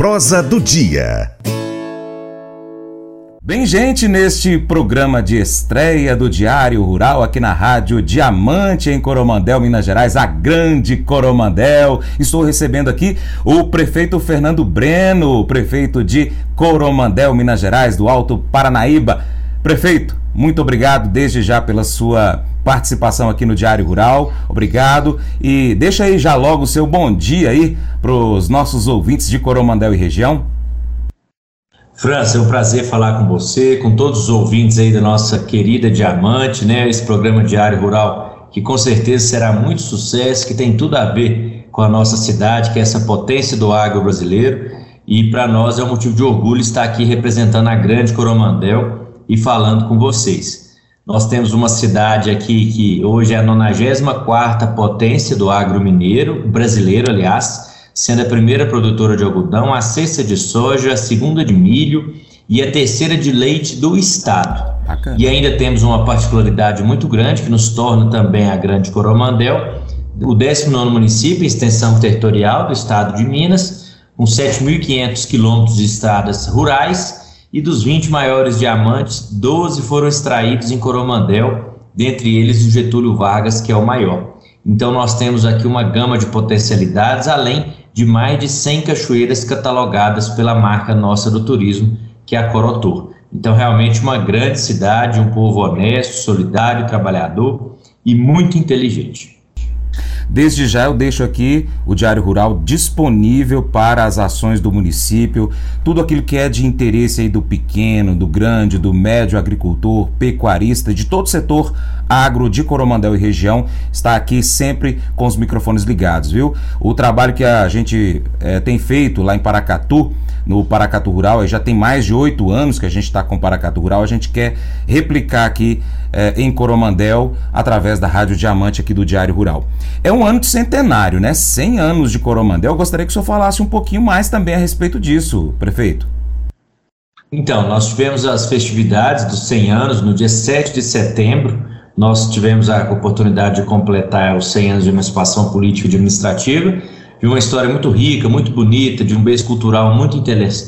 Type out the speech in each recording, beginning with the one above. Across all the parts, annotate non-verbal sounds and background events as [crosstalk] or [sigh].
prosa do dia. Bem, gente, neste programa de estreia do Diário Rural aqui na Rádio Diamante em Coromandel, Minas Gerais, a grande Coromandel. Estou recebendo aqui o prefeito Fernando Breno, prefeito de Coromandel, Minas Gerais, do Alto Paranaíba. Prefeito, muito obrigado desde já pela sua participação aqui no Diário Rural. Obrigado. E deixa aí já logo o seu bom dia aí para os nossos ouvintes de Coromandel e região. França, é um prazer falar com você, com todos os ouvintes aí da nossa querida Diamante, né? Esse programa Diário Rural, que com certeza será muito sucesso, que tem tudo a ver com a nossa cidade, que é essa potência do agro brasileiro. E para nós é um motivo de orgulho estar aqui representando a grande Coromandel e falando com vocês. Nós temos uma cidade aqui que hoje é a 94 potência do agro mineiro, brasileiro, aliás, sendo a primeira produtora de algodão, a sexta de soja, a segunda de milho e a terceira de leite do estado. Bacana. E ainda temos uma particularidade muito grande que nos torna também a grande Coromandel, o 19 município em extensão territorial do estado de Minas, com 7.500 quilômetros de estradas rurais e dos 20 maiores diamantes, 12 foram extraídos em Coromandel, dentre eles o Getúlio Vargas, que é o maior. Então nós temos aqui uma gama de potencialidades, além de mais de 100 cachoeiras catalogadas pela marca nossa do turismo, que é a Corotur. Então, realmente, uma grande cidade, um povo honesto, solidário, trabalhador e muito inteligente. Desde já eu deixo aqui o Diário Rural disponível para as ações do município, tudo aquilo que é de interesse aí do pequeno, do grande, do médio agricultor, pecuarista, de todo o setor agro de Coromandel e região, está aqui sempre com os microfones ligados, viu? O trabalho que a gente é, tem feito lá em Paracatu, no Paracatu Rural, já tem mais de oito anos que a gente está com o Paracatu Rural, a gente quer replicar aqui é, em Coromandel através da Rádio Diamante aqui do Diário Rural. É um ano de centenário, né? 100 anos de Coromandel. Eu gostaria que o senhor falasse um pouquinho mais também a respeito disso, prefeito. Então, nós tivemos as festividades dos 100 anos no dia 7 de setembro. Nós tivemos a oportunidade de completar os 100 anos de emancipação política e administrativa, de uma história muito rica, muito bonita, de um beijo cultural muito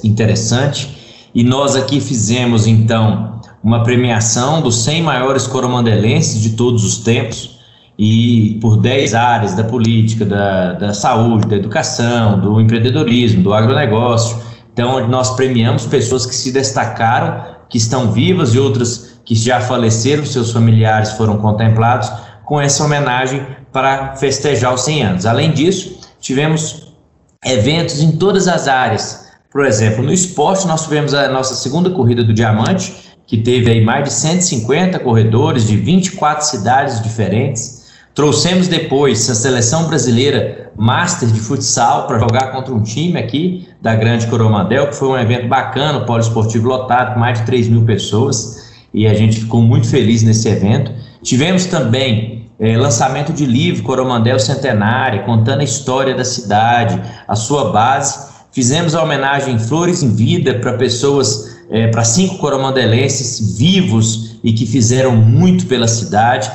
interessante. E nós aqui fizemos, então, uma premiação dos 100 maiores coromandelenses de todos os tempos e por 10 áreas da política, da, da saúde, da educação, do empreendedorismo, do agronegócio. Então, nós premiamos pessoas que se destacaram, que estão vivas e outras que já faleceram, seus familiares foram contemplados com essa homenagem para festejar os 100 anos. Além disso, tivemos eventos em todas as áreas. Por exemplo, no esporte, nós tivemos a nossa segunda corrida do Diamante, que teve aí mais de 150 corredores de 24 cidades diferentes. Trouxemos depois a seleção brasileira Master de futsal para jogar contra um time aqui da Grande Coromandel, que foi um evento bacana, o poliesportivo lotado, com mais de 3 mil pessoas, e a gente ficou muito feliz nesse evento. Tivemos também é, lançamento de livro Coromandel Centenário, contando a história da cidade, a sua base. Fizemos a homenagem Flores em Vida para pessoas, é, para cinco coromandelenses vivos e que fizeram muito pela cidade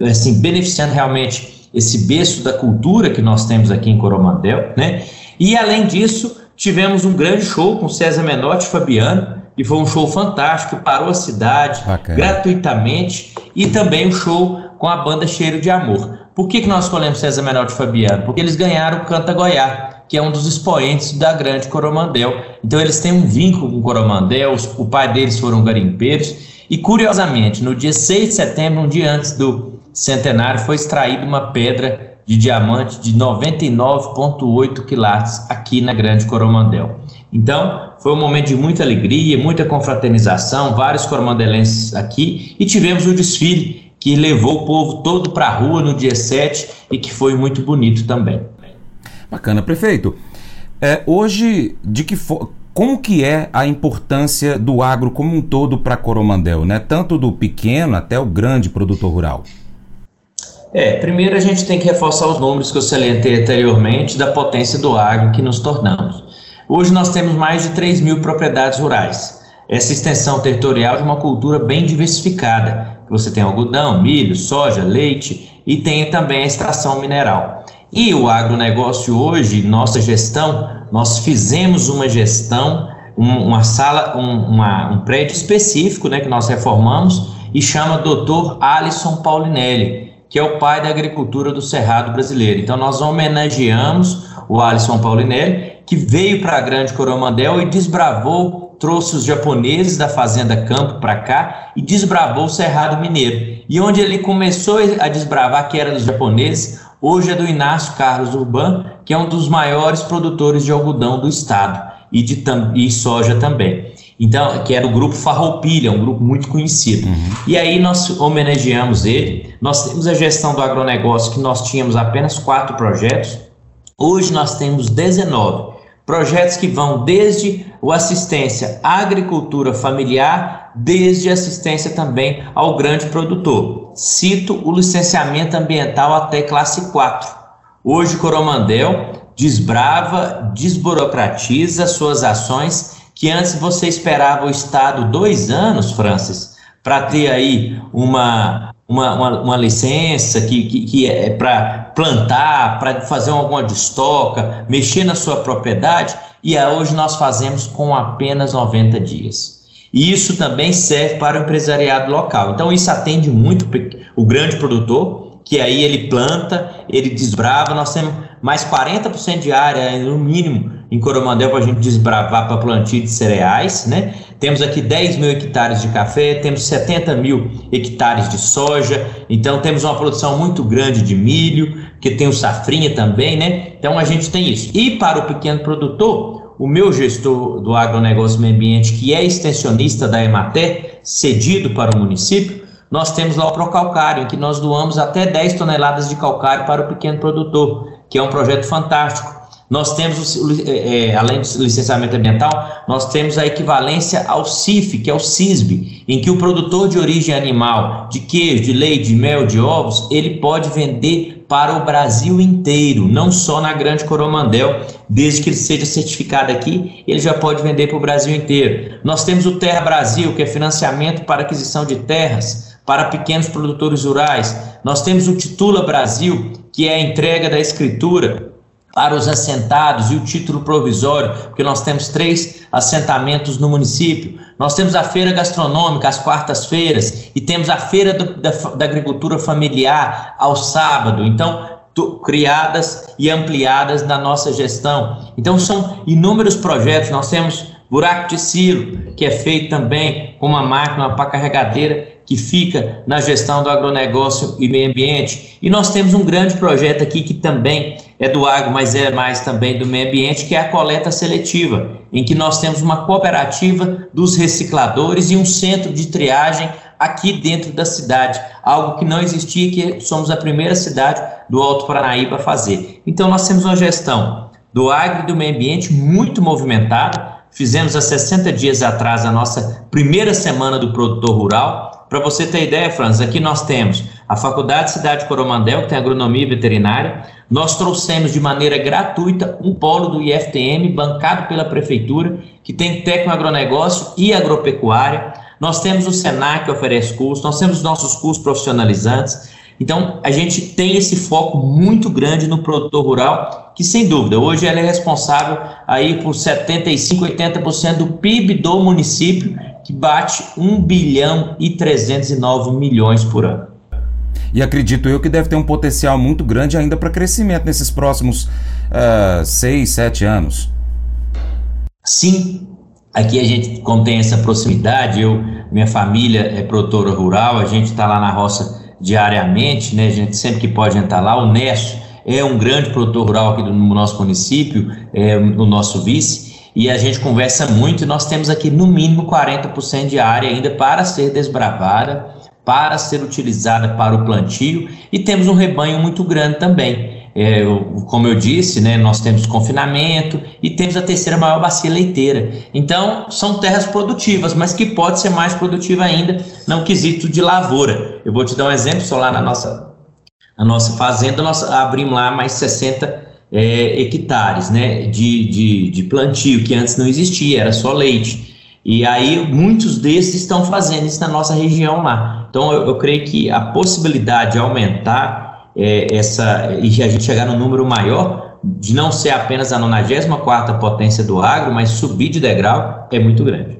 assim, beneficiando realmente esse berço da cultura que nós temos aqui em Coromandel, né? E além disso, tivemos um grande show com César Menotti e Fabiano, e foi um show fantástico, parou a cidade Bacana. gratuitamente, e também um show com a banda Cheiro de Amor. Por que, que nós escolhemos César Menotti e Fabiano? Porque eles ganharam o Canta Goiá, que é um dos expoentes da grande Coromandel. Então eles têm um vínculo com Coromandel, o pai deles foram garimpeiros, e curiosamente, no dia 6 de setembro, um dia antes do centenário foi extraída uma pedra de diamante de 99,8 quilates aqui na Grande Coromandel. Então, foi um momento de muita alegria, muita confraternização, vários coromandelenses aqui e tivemos o desfile que levou o povo todo para a rua no dia 7 e que foi muito bonito também. Bacana, prefeito. É, hoje, de que como que é a importância do agro como um todo para Coromandel, né? Tanto do pequeno até o grande produtor rural? É, primeiro a gente tem que reforçar os números que eu salientei anteriormente da potência do agro que nos tornamos. Hoje nós temos mais de 3 mil propriedades rurais. Essa extensão territorial de uma cultura bem diversificada. Você tem algodão, milho, soja, leite e tem também a extração mineral. E o agronegócio hoje, nossa gestão, nós fizemos uma gestão, um, uma sala, um, uma, um prédio específico né, que nós reformamos e chama Dr. Alisson Paulinelli, que é o pai da agricultura do Cerrado brasileiro. Então nós homenageamos o Alisson Paulinelli, que veio para a Grande Coromandel e desbravou, trouxe os japoneses da Fazenda Campo para cá e desbravou o Cerrado Mineiro. E onde ele começou a desbravar, que era dos japoneses, hoje é do Inácio Carlos Urban, que é um dos maiores produtores de algodão do estado e de e soja também. Então, que era o grupo Farroupilha, um grupo muito conhecido. Uhum. E aí nós homenageamos ele. Nós temos a gestão do agronegócio, que nós tínhamos apenas quatro projetos. Hoje nós temos 19 projetos que vão desde o assistência à agricultura familiar, desde assistência também ao grande produtor. Cito o licenciamento ambiental até classe 4. Hoje Coromandel desbrava, desburocratiza suas ações que antes você esperava o Estado dois anos, Francis, para ter aí uma, uma, uma, uma, licença que, que, que é para plantar, para fazer alguma destoca, mexer na sua propriedade, e hoje nós fazemos com apenas 90 dias. E isso também serve para o empresariado local. Então, isso atende muito o grande produtor, que aí ele planta, ele desbrava. Nós temos mais 40% de área, no mínimo, em Coromandel para a gente desbravar para plantio de cereais, né? Temos aqui 10 mil hectares de café, temos 70 mil hectares de soja, então temos uma produção muito grande de milho, que tem o safrinha também, né? Então a gente tem isso. E para o pequeno produtor, o meu gestor do agronegócio e meio ambiente, que é extensionista da Emater, cedido para o município, nós temos lá o Procalcário, em que nós doamos até 10 toneladas de calcário para o pequeno produtor, que é um projeto fantástico. Nós temos, é, é, além do licenciamento ambiental, nós temos a equivalência ao CIF, que é o CISB, em que o produtor de origem animal, de queijo, de leite, de mel, de ovos, ele pode vender para o Brasil inteiro, não só na Grande Coromandel, desde que ele seja certificado aqui, ele já pode vender para o Brasil inteiro. Nós temos o Terra Brasil, que é financiamento para aquisição de terras para pequenos produtores rurais. Nós temos o Titula Brasil, que é a entrega da escritura para os assentados e o título provisório, porque nós temos três assentamentos no município. Nós temos a feira gastronômica às quartas-feiras e temos a feira do, da, da, agricultura familiar ao sábado. Então, criadas e ampliadas na nossa gestão. Então, são inúmeros projetos. Nós temos buraco de silo, que é feito também com uma máquina, pá carregadeira que fica na gestão do agronegócio e meio ambiente. E nós temos um grande projeto aqui que também é do agro, mas é mais também do meio ambiente, que é a coleta seletiva, em que nós temos uma cooperativa dos recicladores e um centro de triagem aqui dentro da cidade, algo que não existia, que somos a primeira cidade do Alto Paranaíba a fazer. Então nós temos uma gestão do agro e do meio ambiente muito movimentada. Fizemos há 60 dias atrás a nossa primeira semana do produtor rural, para você ter ideia, Franz, aqui nós temos a Faculdade Cidade Coromandel, que tem agronomia veterinária. Nós trouxemos de maneira gratuita um polo do IFTM, bancado pela Prefeitura, que tem técnico agronegócio e agropecuária. Nós temos o SENAC, que oferece cursos, nós temos nossos cursos profissionalizantes. Então, a gente tem esse foco muito grande no produtor rural, que sem dúvida, hoje ela é responsável aí por 75, 80% do PIB do município que bate 1 bilhão e 309 milhões por ano. E acredito eu que deve ter um potencial muito grande ainda para crescimento nesses próximos uh, seis, sete anos. Sim, aqui a gente contém essa proximidade. Eu, minha família é produtora rural, a gente está lá na roça diariamente, né? A gente sempre que pode entrar lá. O Nesso é um grande produtor rural aqui do no nosso município, é o nosso vice e a gente conversa muito e nós temos aqui no mínimo 40% de área ainda para ser desbravada, para ser utilizada para o plantio e temos um rebanho muito grande também. É, como eu disse, né, nós temos confinamento e temos a terceira maior bacia leiteira. Então, são terras produtivas, mas que pode ser mais produtiva ainda no quesito de lavoura. Eu vou te dar um exemplo, só lá na nossa, na nossa fazenda, nós abrimos lá mais 60 é, hectares né, de, de, de plantio, que antes não existia, era só leite. E aí muitos desses estão fazendo isso na nossa região lá. Então eu, eu creio que a possibilidade de aumentar é, essa e a gente chegar no número maior de não ser apenas a 94 potência do agro, mas subir de degrau é muito grande.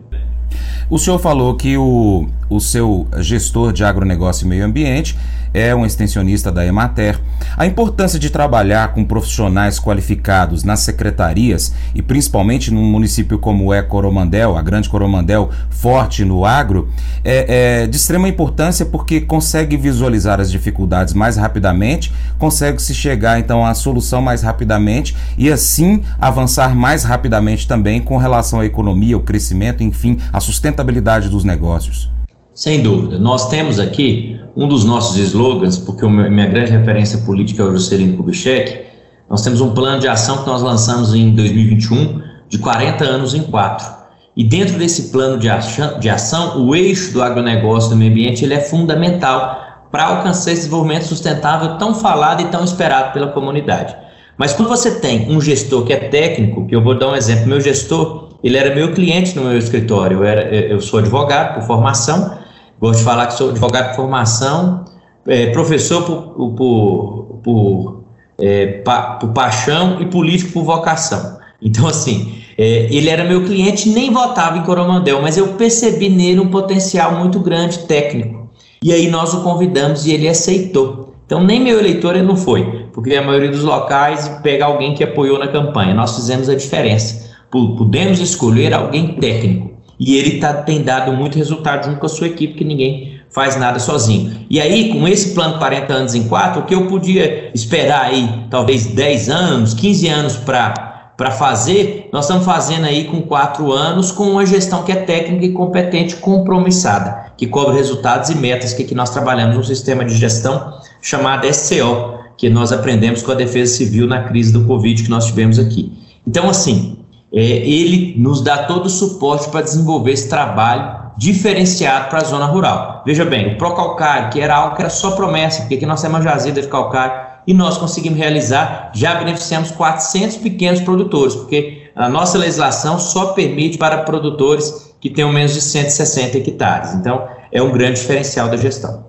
O senhor falou que o, o seu gestor de agronegócio e meio ambiente é um extensionista da Emater. A importância de trabalhar com profissionais qualificados nas secretarias e principalmente num município como é Coromandel, a grande Coromandel, forte no agro, é, é de extrema importância porque consegue visualizar as dificuldades mais rapidamente, consegue se chegar então à solução mais rapidamente e assim avançar mais rapidamente também com relação à economia, o crescimento, enfim, a sustentabilidade dos negócios. Sem dúvida. Nós temos aqui um dos nossos slogans, porque minha grande referência política é o Juscelino Kubitschek, nós temos um plano de ação que nós lançamos em 2021 de 40 anos em 4. E dentro desse plano de ação, de ação o eixo do agronegócio do meio ambiente ele é fundamental para alcançar esse desenvolvimento sustentável tão falado e tão esperado pela comunidade. Mas quando você tem um gestor que é técnico, que eu vou dar um exemplo, meu gestor, ele era meu cliente no meu escritório, eu, era, eu sou advogado por formação, Gosto de falar que sou advogado de formação, é, professor por, por, por, é, pa, por, paixão e político por vocação. Então, assim, é, ele era meu cliente, nem votava em Coromandel, mas eu percebi nele um potencial muito grande técnico. E aí nós o convidamos e ele aceitou. Então, nem meu eleitor ele não foi, porque a maioria dos locais pega alguém que apoiou na campanha. Nós fizemos a diferença. Pudemos escolher alguém técnico. E ele tá, tem dado muito resultado junto com a sua equipe, que ninguém faz nada sozinho. E aí, com esse plano 40 anos em 4, o que eu podia esperar aí, talvez 10 anos, 15 anos para fazer, nós estamos fazendo aí com 4 anos, com uma gestão que é técnica e competente, compromissada, que cobre resultados e metas, que aqui nós trabalhamos um sistema de gestão chamado SCO, que nós aprendemos com a Defesa Civil na crise do Covid que nós tivemos aqui. Então, assim, é, ele nos dá todo o suporte para desenvolver esse trabalho diferenciado para a zona rural. Veja bem, o Procalcário, que era algo que era só promessa, porque aqui nós temos uma jazida de calcário, e nós conseguimos realizar, já beneficiamos 400 pequenos produtores, porque a nossa legislação só permite para produtores que tenham menos de 160 hectares. Então, é um grande diferencial da gestão.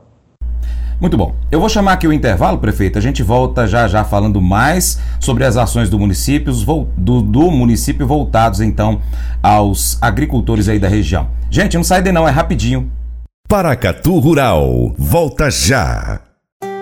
Muito bom. Eu vou chamar aqui o intervalo, prefeito. A gente volta já já falando mais sobre as ações do município, do, do município voltados então aos agricultores aí da região. Gente, não sai de não, é rapidinho. Paracatu Rural, volta já.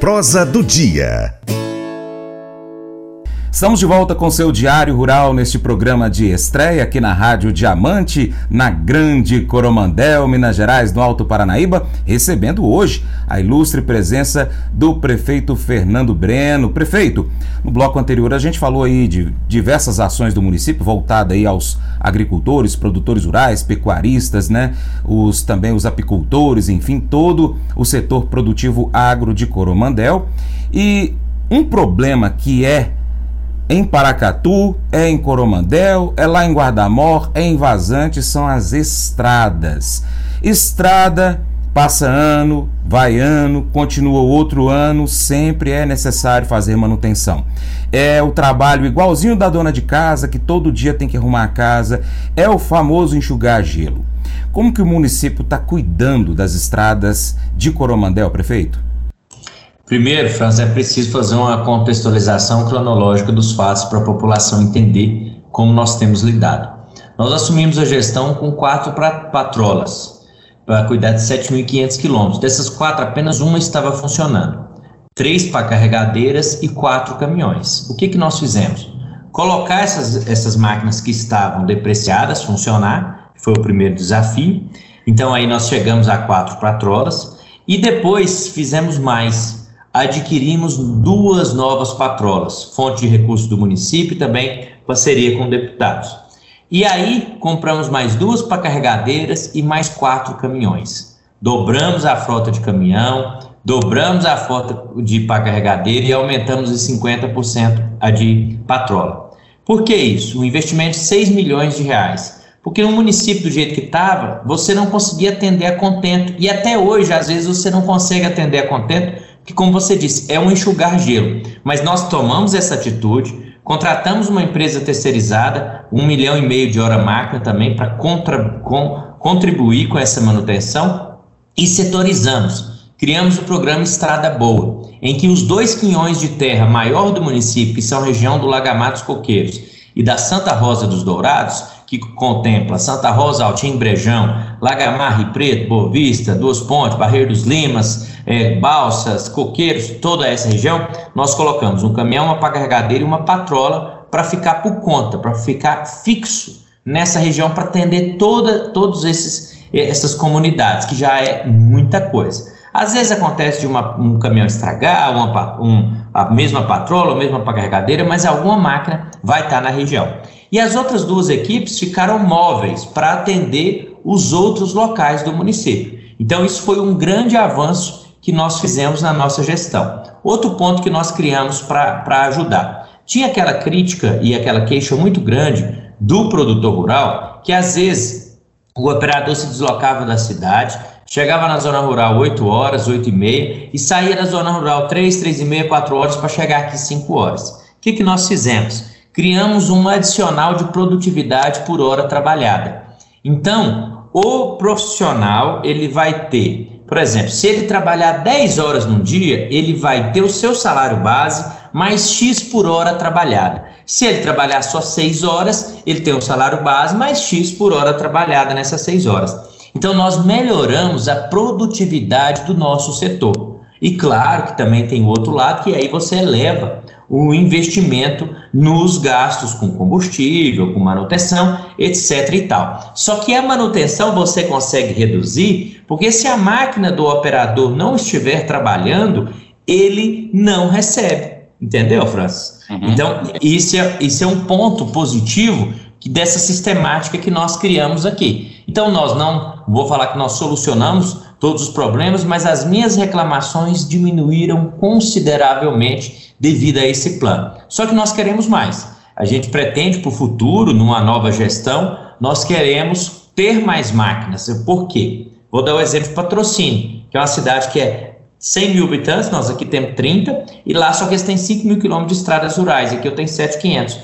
Prosa do dia. Estamos de volta com seu Diário Rural neste programa de estreia aqui na Rádio Diamante, na Grande Coromandel, Minas Gerais, no Alto Paranaíba, recebendo hoje a ilustre presença do prefeito Fernando Breno. Prefeito, no bloco anterior a gente falou aí de diversas ações do município voltada aí aos agricultores, produtores rurais, pecuaristas, né? Os também os apicultores, enfim, todo o setor produtivo agro de Coromandel. E um problema que é em Paracatu, é em Coromandel, é lá em Guardamor, é em Vazante, são as estradas. Estrada passa ano, vai ano, continua outro ano, sempre é necessário fazer manutenção. É o trabalho igualzinho da dona de casa, que todo dia tem que arrumar a casa, é o famoso enxugar gelo. Como que o município está cuidando das estradas de Coromandel, prefeito? Primeiro, Franz, é preciso fazer uma contextualização cronológica dos fatos para a população entender como nós temos lidado. Nós assumimos a gestão com quatro patrolas para cuidar de 7.500 quilômetros. Dessas quatro, apenas uma estava funcionando. Três para carregadeiras e quatro caminhões. O que, que nós fizemos? Colocar essas, essas máquinas que estavam depreciadas funcionar, foi o primeiro desafio. Então aí nós chegamos a quatro patrolas e depois fizemos mais adquirimos duas novas patrolas, fonte de recursos do município e também parceria com deputados. E aí compramos mais duas para carregadeiras e mais quatro caminhões. Dobramos a frota de caminhão, dobramos a frota de pá carregadeira e aumentamos em 50% a de patrola. Por que isso? Um investimento de 6 milhões de reais. Porque no município do jeito que estava, você não conseguia atender a contento. E até hoje, às vezes, você não consegue atender a contento, que como você disse, é um enxugar gelo. Mas nós tomamos essa atitude, Contratamos uma empresa terceirizada, um milhão e meio de hora máquina também, para com, contribuir com essa manutenção e setorizamos. Criamos o programa Estrada Boa, em que os dois quinhões de terra maior do município, que são a região do Lagamatos Coqueiros e da Santa Rosa dos Dourados, que contempla Santa Rosa, Altim, Brejão, Lagamar, Rio Preto, Boa Vista, Duas Pontes, Barreiro dos Limas, é, Balsas, Coqueiros, toda essa região, nós colocamos um caminhão, uma carregadeira e uma patrola para ficar por conta, para ficar fixo nessa região para atender toda, todos esses essas comunidades, que já é muita coisa. Às vezes acontece de uma, um caminhão estragar, uma, um, a mesma patrola, a mesma carregadeira, mas alguma máquina vai estar na região. E as outras duas equipes ficaram móveis para atender os outros locais do município. Então, isso foi um grande avanço que nós fizemos na nossa gestão. Outro ponto que nós criamos para ajudar. Tinha aquela crítica e aquela queixa muito grande do produtor rural, que às vezes o operador se deslocava da cidade, chegava na zona rural 8 horas, 8 e meia, e saía da zona rural 3, 3 e meia, 4 horas para chegar aqui 5 horas. O que, que nós fizemos? criamos um adicional de produtividade por hora trabalhada. Então, o profissional, ele vai ter, por exemplo, se ele trabalhar 10 horas num dia, ele vai ter o seu salário base mais X por hora trabalhada. Se ele trabalhar só 6 horas, ele tem o salário base mais X por hora trabalhada nessas 6 horas. Então, nós melhoramos a produtividade do nosso setor. E claro que também tem o outro lado, que aí você eleva o investimento nos gastos com combustível, com manutenção, etc e tal. Só que a manutenção você consegue reduzir, porque se a máquina do operador não estiver trabalhando, ele não recebe. Entendeu, Francis? Uhum. Então, isso é, isso é um ponto positivo que dessa sistemática que nós criamos aqui. Então, nós não vou falar que nós solucionamos todos os problemas, mas as minhas reclamações diminuíram consideravelmente devido a esse plano. Só que nós queremos mais. A gente pretende para o futuro, numa nova gestão, nós queremos ter mais máquinas. Por quê? Vou dar o um exemplo de patrocínio, que é uma cidade que é 100 mil habitantes, nós aqui temos 30, e lá só que eles têm 5 mil quilômetros de estradas rurais, aqui eu tenho 7,500.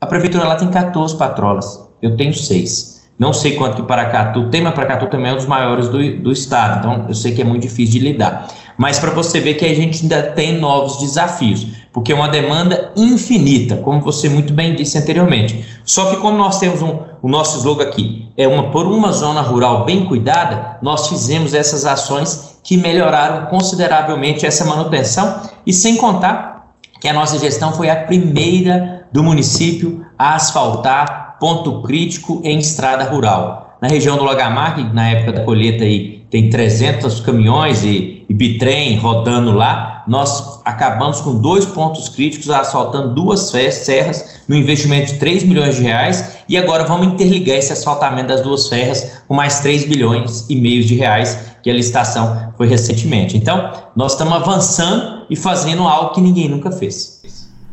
A prefeitura lá tem 14 patrolas, eu tenho 6. Não sei quanto que Paracatu tem, mas Paracatu também é um dos maiores do, do estado, então eu sei que é muito difícil de lidar. Mas para você ver que a gente ainda tem novos desafios, porque é uma demanda infinita, como você muito bem disse anteriormente. Só que como nós temos um, o nosso slogan aqui, é uma por uma zona rural bem cuidada, nós fizemos essas ações que melhoraram consideravelmente essa manutenção e sem contar que a nossa gestão foi a primeira do município a asfaltar ponto crítico em estrada rural. Na região do Lagamar, que na época da colheita aí tem 300 caminhões e, e bitrem rodando lá, nós acabamos com dois pontos críticos, asfaltando duas serras, no investimento de 3 milhões de reais, e agora vamos interligar esse asfaltamento das duas serras com mais 3 bilhões e meio de reais, que a licitação foi recentemente. Então, nós estamos avançando e fazendo algo que ninguém nunca fez.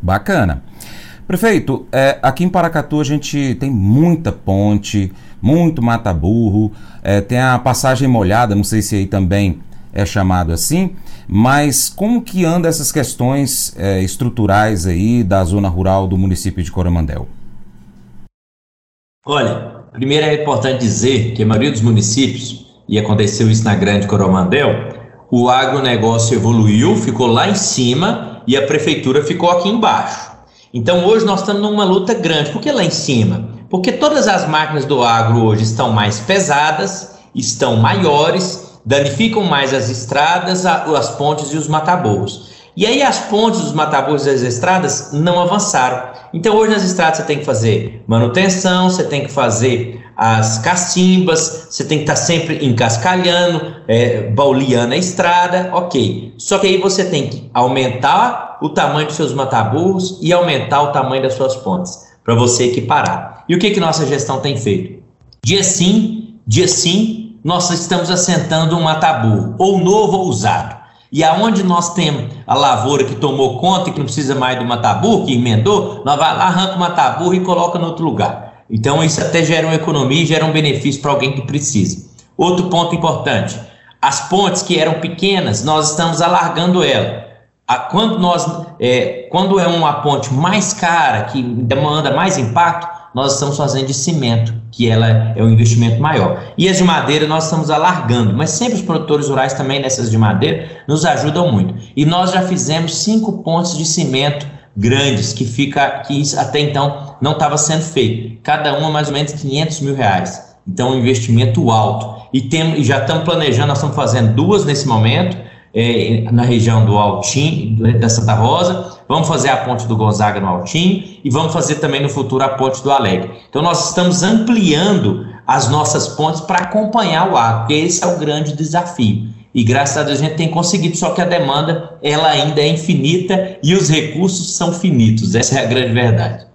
Bacana. Prefeito, é, aqui em Paracatu a gente tem muita ponte, muito mata-burro, é, tem a passagem molhada, não sei se aí também é chamado assim, mas como que anda essas questões é, estruturais aí da zona rural do município de Coromandel? Olha, primeiro é importante dizer que a maioria dos municípios, e aconteceu isso na Grande Coromandel, o agronegócio evoluiu, ficou lá em cima e a prefeitura ficou aqui embaixo. Então hoje nós estamos numa luta grande. Por que lá em cima? Porque todas as máquinas do agro hoje estão mais pesadas, estão maiores, danificam mais as estradas, as pontes e os mataborros. E aí as pontes, os mataborros e as estradas não avançaram. Então hoje nas estradas você tem que fazer manutenção, você tem que fazer as cacimbas, você tem que estar tá sempre encascalhando, é, bauliando a estrada, ok. Só que aí você tem que aumentar o tamanho dos seus mataburros e aumentar o tamanho das suas pontes, para você equiparar. E o que, que nossa gestão tem feito? Dia sim, dia sim, nós estamos assentando um mataburro, ou novo ou usado. E aonde nós temos a lavoura que tomou conta e que não precisa mais do mataburro, que emendou, nós vai lá, arranca o mataburro e coloca no outro lugar. Então, isso até gera uma economia e gera um benefício para alguém que precisa. Outro ponto importante: as pontes que eram pequenas, nós estamos alargando ela. Quando, nós, é, quando é uma ponte mais cara, que demanda mais impacto, nós estamos fazendo de cimento, que ela é um investimento maior. E as de madeira nós estamos alargando, mas sempre os produtores rurais também nessas de madeira nos ajudam muito. E nós já fizemos cinco pontes de cimento grandes que fica que até então não estava sendo feito. Cada uma mais ou menos 500 mil reais. Então, um investimento alto. E, tem, já estamos planejando, nós estamos fazendo duas nesse momento, é, na região do Altim, da Santa Rosa. Vamos fazer a ponte do Gonzaga no Altim e vamos fazer também no futuro a ponte do Alegre. Então, nós estamos ampliando as nossas pontes para acompanhar o ar, porque esse é o grande desafio. E graças a Deus a gente tem conseguido, só que a demanda ela ainda é infinita e os recursos são finitos. Essa é a grande verdade.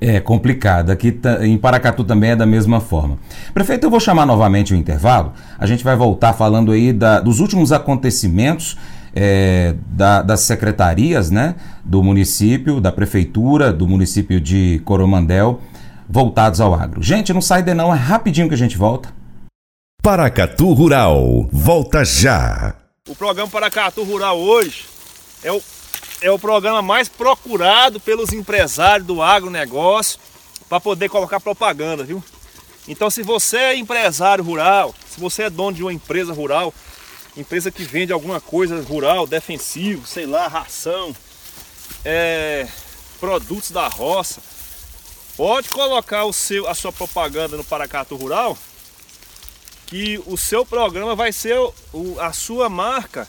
É complicado. Aqui em Paracatu também é da mesma forma. Prefeito, eu vou chamar novamente o intervalo. A gente vai voltar falando aí da, dos últimos acontecimentos é, da, das secretarias né, do município, da prefeitura, do município de Coromandel, voltados ao agro. Gente, não sai de não, é rapidinho que a gente volta. Paracatu Rural, volta já. O programa Paracatu Rural hoje é o, é o programa mais procurado pelos empresários do agronegócio para poder colocar propaganda, viu? Então, se você é empresário rural, se você é dono de uma empresa rural, empresa que vende alguma coisa rural, defensivo, sei lá, ração, é, produtos da roça, pode colocar o seu, a sua propaganda no Paracatu Rural que o seu programa vai ser o, a sua marca,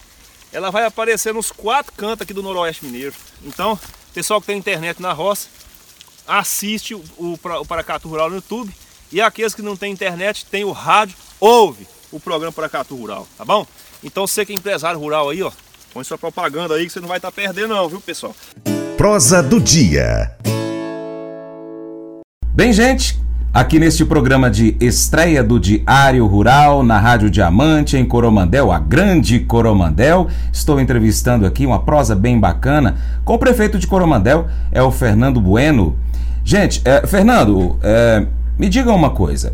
ela vai aparecer nos quatro cantos aqui do Noroeste Mineiro. Então, pessoal que tem internet na roça, assiste o, o, o Paracatu Rural no YouTube. E aqueles que não têm internet, tem o rádio, ouve o programa Paracatu Rural, tá bom? Então você que é empresário rural aí, ó, põe sua propaganda aí que você não vai estar tá perdendo não, viu pessoal? Prosa do dia. Bem, gente, Aqui neste programa de estreia do Diário Rural na Rádio Diamante em Coromandel, a grande Coromandel, estou entrevistando aqui uma prosa bem bacana com o prefeito de Coromandel, é o Fernando Bueno. Gente, é, Fernando, é, me diga uma coisa.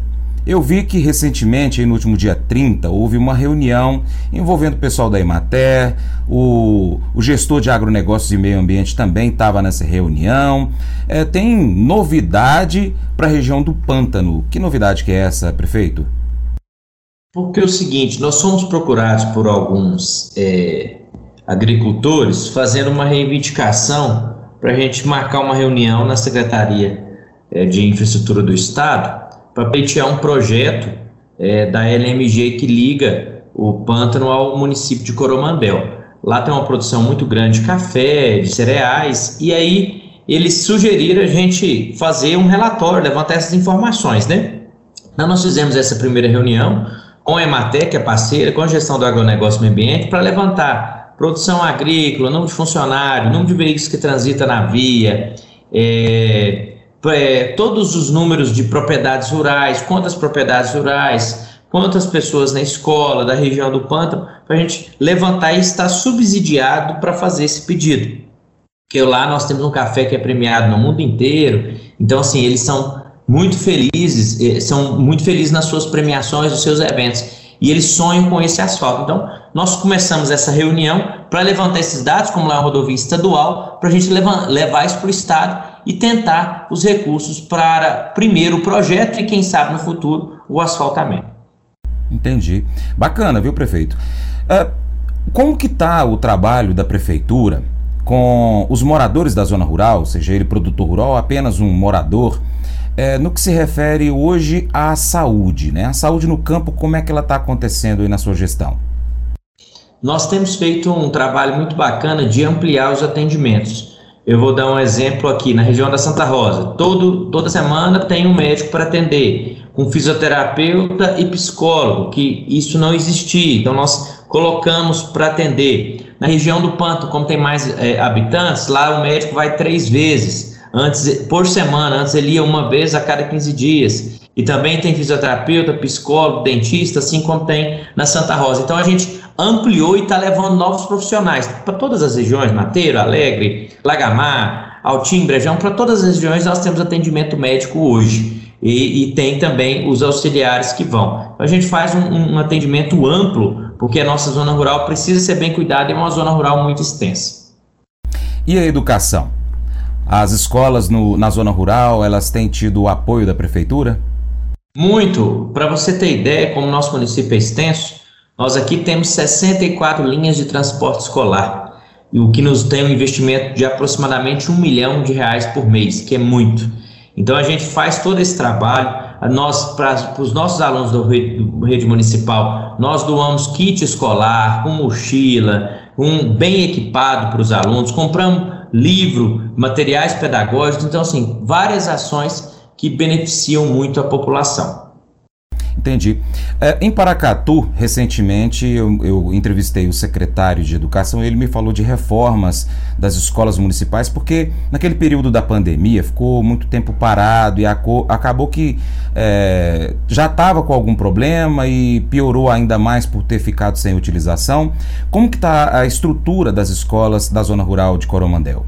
Eu vi que recentemente, no último dia 30, houve uma reunião envolvendo o pessoal da Emater, o, o gestor de agronegócios e meio ambiente também estava nessa reunião. É, tem novidade para a região do Pântano. Que novidade que é essa, prefeito? Porque é o seguinte, nós somos procurados por alguns é, agricultores fazendo uma reivindicação para a gente marcar uma reunião na Secretaria é, de Infraestrutura do Estado para pleitear um projeto é, da LMG que liga o pântano ao município de Coromandel. Lá tem uma produção muito grande de café, de cereais, e aí eles sugeriram a gente fazer um relatório, levantar essas informações, né? Então nós fizemos essa primeira reunião com a Ematec, que é parceira, com a gestão do agronegócio e meio ambiente, para levantar produção agrícola, número de funcionários, número de veículos que transitam na via, é, é, todos os números de propriedades rurais, quantas propriedades rurais, quantas pessoas na escola, da região do pântano, para a gente levantar e estar subsidiado para fazer esse pedido. Porque lá nós temos um café que é premiado no mundo inteiro, então assim, eles são muito felizes, eh, são muito felizes nas suas premiações, nos seus eventos, e eles sonham com esse asfalto. Então, nós começamos essa reunião para levantar esses dados, como lá é uma rodovia estadual, para a gente levar, levar isso para o Estado e tentar os recursos para, primeiro, o projeto e, quem sabe, no futuro, o asfaltamento. Entendi. Bacana, viu, prefeito? Uh, como que está o trabalho da prefeitura com os moradores da zona rural, seja ele produtor rural ou apenas um morador, é, no que se refere hoje à saúde, né? A saúde no campo, como é que ela está acontecendo aí na sua gestão? Nós temos feito um trabalho muito bacana de ampliar os atendimentos. Eu vou dar um exemplo aqui na região da Santa Rosa. Todo, toda semana tem um médico para atender, com fisioterapeuta e psicólogo, que isso não existia. Então nós colocamos para atender. Na região do Panto, como tem mais é, habitantes, lá o médico vai três vezes antes por semana. Antes ele ia uma vez a cada 15 dias. E também tem fisioterapeuta, psicólogo, dentista, assim como tem na Santa Rosa. Então a gente ampliou e está levando novos profissionais para todas as regiões, Mateiro, Alegre, Lagamar, Altim, Brejão, para todas as regiões nós temos atendimento médico hoje. E, e tem também os auxiliares que vão. Então, a gente faz um, um atendimento amplo, porque a nossa zona rural precisa ser bem cuidada e é uma zona rural muito extensa. E a educação? As escolas no, na zona rural, elas têm tido o apoio da prefeitura? Muito. Para você ter ideia, como nosso município é extenso, nós aqui temos 64 linhas de transporte escolar, o que nos tem um investimento de aproximadamente um milhão de reais por mês, que é muito. Então a gente faz todo esse trabalho. Nós, para os nossos alunos do rede, rede municipal, nós doamos kit escolar, com mochila, um bem equipado para os alunos, compramos livro, materiais pedagógicos, então assim, várias ações que beneficiam muito a população. Entendi. É, em Paracatu, recentemente, eu, eu, entrevistei o secretário de Educação e ele me falou de reformas das escolas municipais, porque naquele período da pandemia ficou muito tempo parado e acabou que é, já estava com algum problema e piorou ainda mais por ter ficado sem utilização. Como que está a estrutura das escolas da zona rural de Coromandel?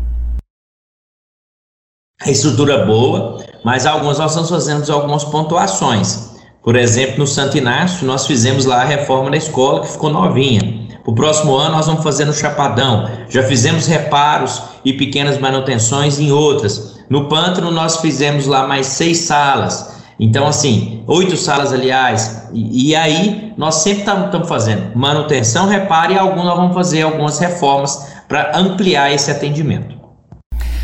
A estrutura boa, mas algumas nós estamos fazendo algumas pontuações. Por exemplo, no Santo Inácio, nós fizemos lá a reforma da escola que ficou novinha. O próximo ano nós vamos fazer no Chapadão. Já fizemos reparos e pequenas manutenções em outras. No Pântano nós fizemos lá mais seis salas. Então, assim, oito salas, aliás. E, e aí nós sempre estamos fazendo manutenção, reparo e alguns nós vamos fazer algumas reformas para ampliar esse atendimento.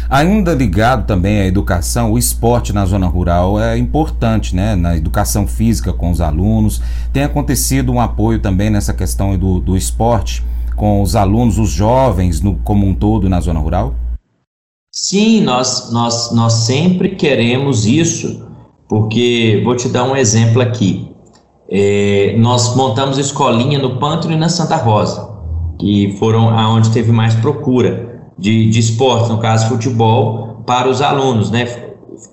Ainda ligado também à educação, o esporte na zona rural é importante, né? Na educação física com os alunos. Tem acontecido um apoio também nessa questão do, do esporte com os alunos, os jovens no, como um todo na zona rural? Sim, nós, nós, nós sempre queremos isso, porque vou te dar um exemplo aqui. É, nós montamos escolinha no Pântano e na Santa Rosa, que foram aonde teve mais procura de, de esporte, no caso futebol, para os alunos, né,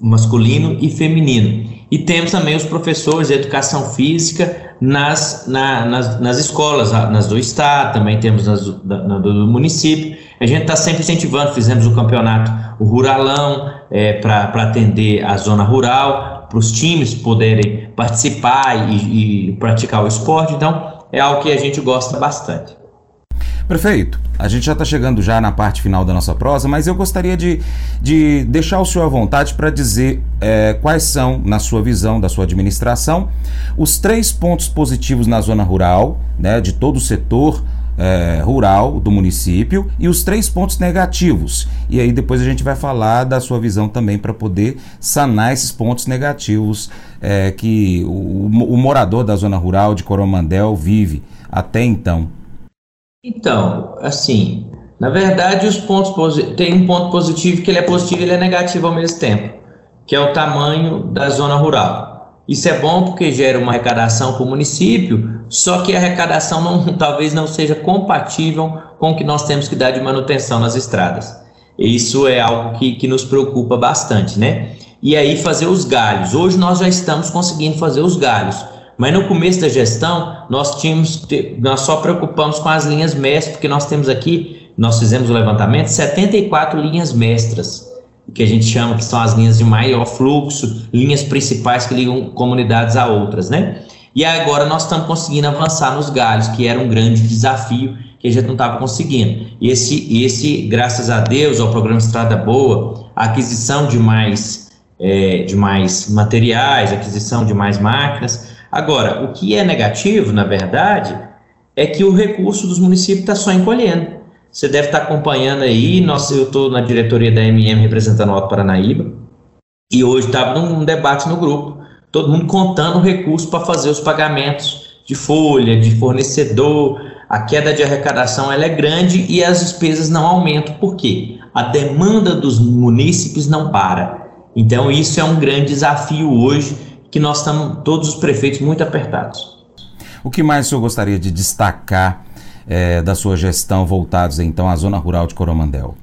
masculino e feminino. E temos também os professores de educação física nas, na, nas, nas escolas, nas do estado, também temos nas na, do município. A gente está sempre incentivando, fizemos o campeonato, o Ruralão, é, para atender a zona rural, para os times poderem participar e, e praticar o esporte. Então, é algo que a gente gosta bastante. Prefeito, a gente já está chegando já na parte final da nossa prosa, mas eu gostaria de, de deixar o senhor à vontade para dizer é, quais são, na sua visão, da sua administração, os três pontos positivos na zona rural, né, de todo o setor é, rural do município e os três pontos negativos. E aí depois a gente vai falar da sua visão também para poder sanar esses pontos negativos é, que o, o morador da zona rural de Coromandel vive até então. Então, assim, na verdade, os pontos tem um ponto positivo que ele é positivo e ele é negativo ao mesmo tempo, que é o tamanho da zona rural. Isso é bom porque gera uma arrecadação para o município, só que a arrecadação não, [laughs] talvez não seja compatível com o que nós temos que dar de manutenção nas estradas. Isso é algo que, que nos preocupa bastante, né? E aí fazer os galhos. Hoje nós já estamos conseguindo fazer os galhos. Mas no começo da gestão, nós tínhamos, nós só preocupamos com as linhas mestras, porque nós temos aqui, nós fizemos o levantamento, 74 linhas mestras, que a gente chama que são as linhas de maior fluxo, linhas principais que ligam comunidades a outras, né? E agora nós estamos conseguindo avançar nos galhos, que era um grande desafio que a gente não estava conseguindo. E esse, esse, graças a Deus, ao programa Estrada Boa, a aquisição de mais, é, de mais materiais, aquisição de mais máquinas, Agora, o que é negativo, na verdade, é que o recurso dos municípios está só encolhendo. Você deve estar tá acompanhando aí, nossa, eu estou na diretoria da MM representando o Alto Paranaíba, e hoje estava num debate no grupo, todo mundo contando o recurso para fazer os pagamentos de folha, de fornecedor, a queda de arrecadação ela é grande e as despesas não aumentam. Por quê? a demanda dos munícipes não para. Então, isso é um grande desafio hoje, que nós estamos, todos os prefeitos, muito apertados. O que mais o senhor gostaria de destacar é, da sua gestão voltados, então, à zona rural de Coromandel?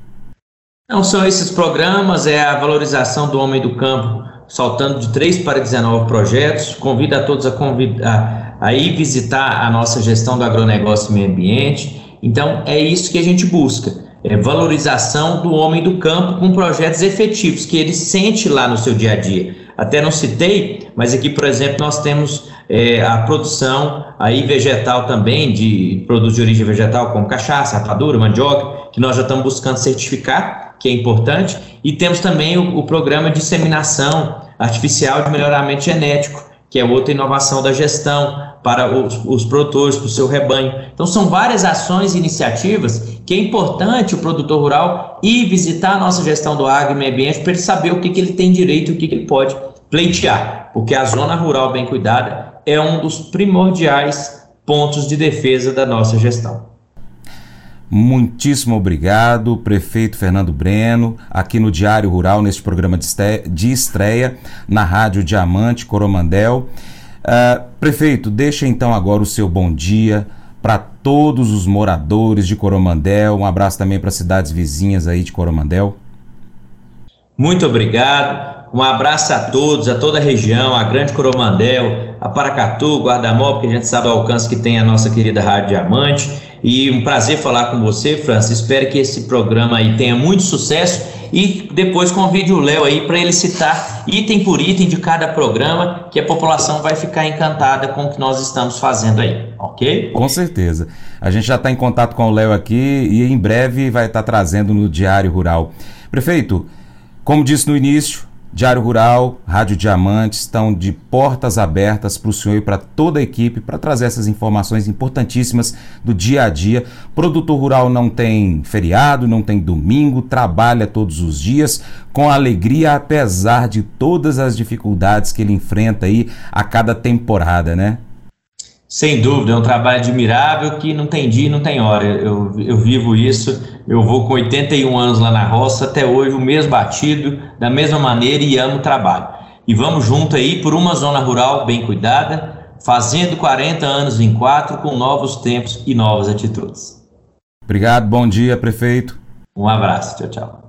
Não são esses programas, é a valorização do homem do campo, saltando de 3 para 19 projetos. Convido a todos a, convidar, a ir visitar a nossa gestão do agronegócio e meio ambiente. Então, é isso que a gente busca é, valorização do homem do campo com projetos efetivos que ele sente lá no seu dia a dia. Até não citei, mas aqui, por exemplo, nós temos é, a produção aí vegetal também, de produtos de origem vegetal, como cachaça, rapadura, mandioca, que nós já estamos buscando certificar, que é importante, e temos também o, o programa de disseminação artificial de melhoramento genético, que é outra inovação da gestão para os, os produtores, para o seu rebanho. Então, são várias ações e iniciativas que é importante o produtor rural ir visitar a nossa gestão do agro e meio ambiente para ele saber o que, que ele tem direito e o que, que ele pode pleitear, porque a zona rural bem cuidada é um dos primordiais pontos de defesa da nossa gestão. Muitíssimo obrigado, prefeito Fernando Breno, aqui no Diário Rural, neste programa de estreia, na Rádio Diamante Coromandel. Uh, prefeito, deixa então agora o seu bom dia para todos os moradores de Coromandel. Um abraço também para as cidades vizinhas aí de Coromandel. Muito obrigado. Um abraço a todos, a toda a região, a Grande Coromandel, a Paracatu, Guardamó, porque a gente sabe o alcance que tem a nossa querida Rádio Diamante. E um prazer falar com você, Francis. Espero que esse programa aí tenha muito sucesso e depois convide o Léo aí para ele citar item por item de cada programa, que a população vai ficar encantada com o que nós estamos fazendo aí, ok? Com certeza. A gente já está em contato com o Léo aqui e em breve vai estar tá trazendo no Diário Rural. Prefeito, como disse no início, Diário Rural, Rádio Diamante estão de portas abertas para o senhor e para toda a equipe para trazer essas informações importantíssimas do dia a dia. Produtor rural não tem feriado, não tem domingo, trabalha todos os dias com alegria, apesar de todas as dificuldades que ele enfrenta aí a cada temporada, né? Sem dúvida, é um trabalho admirável que não tem dia, não tem hora. Eu, eu vivo isso, eu vou com 81 anos lá na roça, até hoje o mesmo batido, da mesma maneira e amo o trabalho. E vamos junto aí por uma zona rural bem cuidada, fazendo 40 anos em quatro, com novos tempos e novas atitudes. Obrigado, bom dia, prefeito. Um abraço, tchau, tchau.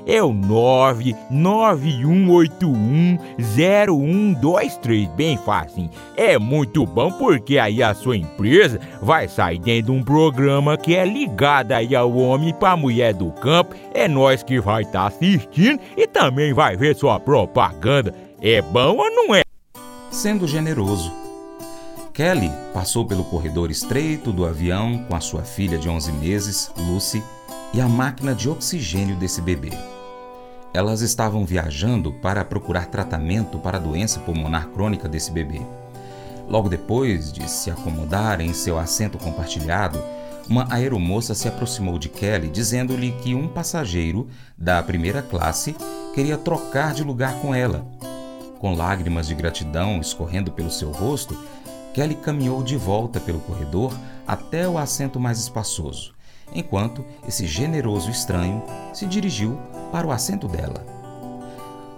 é o 991810123, bem fácil. É muito bom porque aí a sua empresa vai sair dentro de um programa que é ligado aí ao homem para mulher do campo. É nós que vai estar tá assistindo e também vai ver sua propaganda. É bom ou não é? Sendo generoso. Kelly passou pelo corredor estreito do avião com a sua filha de 11 meses, Lucy, e a máquina de oxigênio desse bebê. Elas estavam viajando para procurar tratamento para a doença pulmonar crônica desse bebê. Logo depois de se acomodar em seu assento compartilhado, uma aeromoça se aproximou de Kelly dizendo-lhe que um passageiro da primeira classe queria trocar de lugar com ela. Com lágrimas de gratidão escorrendo pelo seu rosto, Kelly caminhou de volta pelo corredor até o assento mais espaçoso, enquanto esse generoso estranho se dirigiu para o assento dela.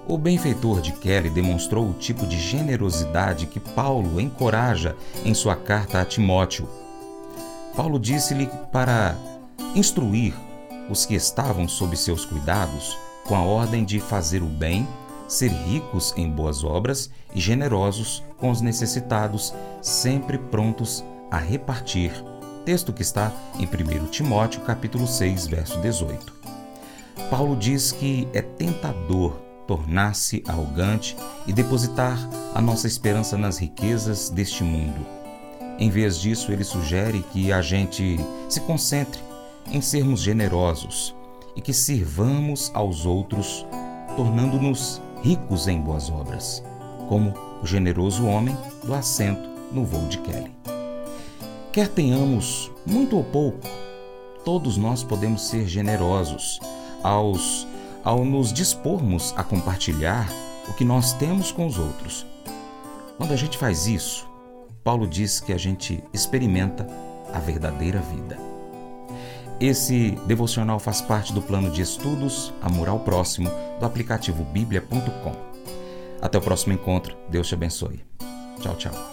O benfeitor de Kelly demonstrou o tipo de generosidade que Paulo encoraja em sua carta a Timóteo. Paulo disse-lhe para instruir os que estavam sob seus cuidados com a ordem de fazer o bem, ser ricos em boas obras e generosos com os necessitados, sempre prontos a repartir. Texto que está em 1 Timóteo, capítulo 6, verso 18. Paulo diz que é tentador tornar-se arrogante e depositar a nossa esperança nas riquezas deste mundo. Em vez disso, ele sugere que a gente se concentre em sermos generosos e que sirvamos aos outros, tornando-nos ricos em boas obras, como o generoso homem do assento no voo de Kelly. Quer tenhamos muito ou pouco, todos nós podemos ser generosos aos, ao nos dispormos a compartilhar o que nós temos com os outros. Quando a gente faz isso, Paulo diz que a gente experimenta a verdadeira vida. Esse devocional faz parte do plano de estudos Amor ao Próximo do aplicativo bíblia.com. Até o próximo encontro. Deus te abençoe. Tchau, tchau.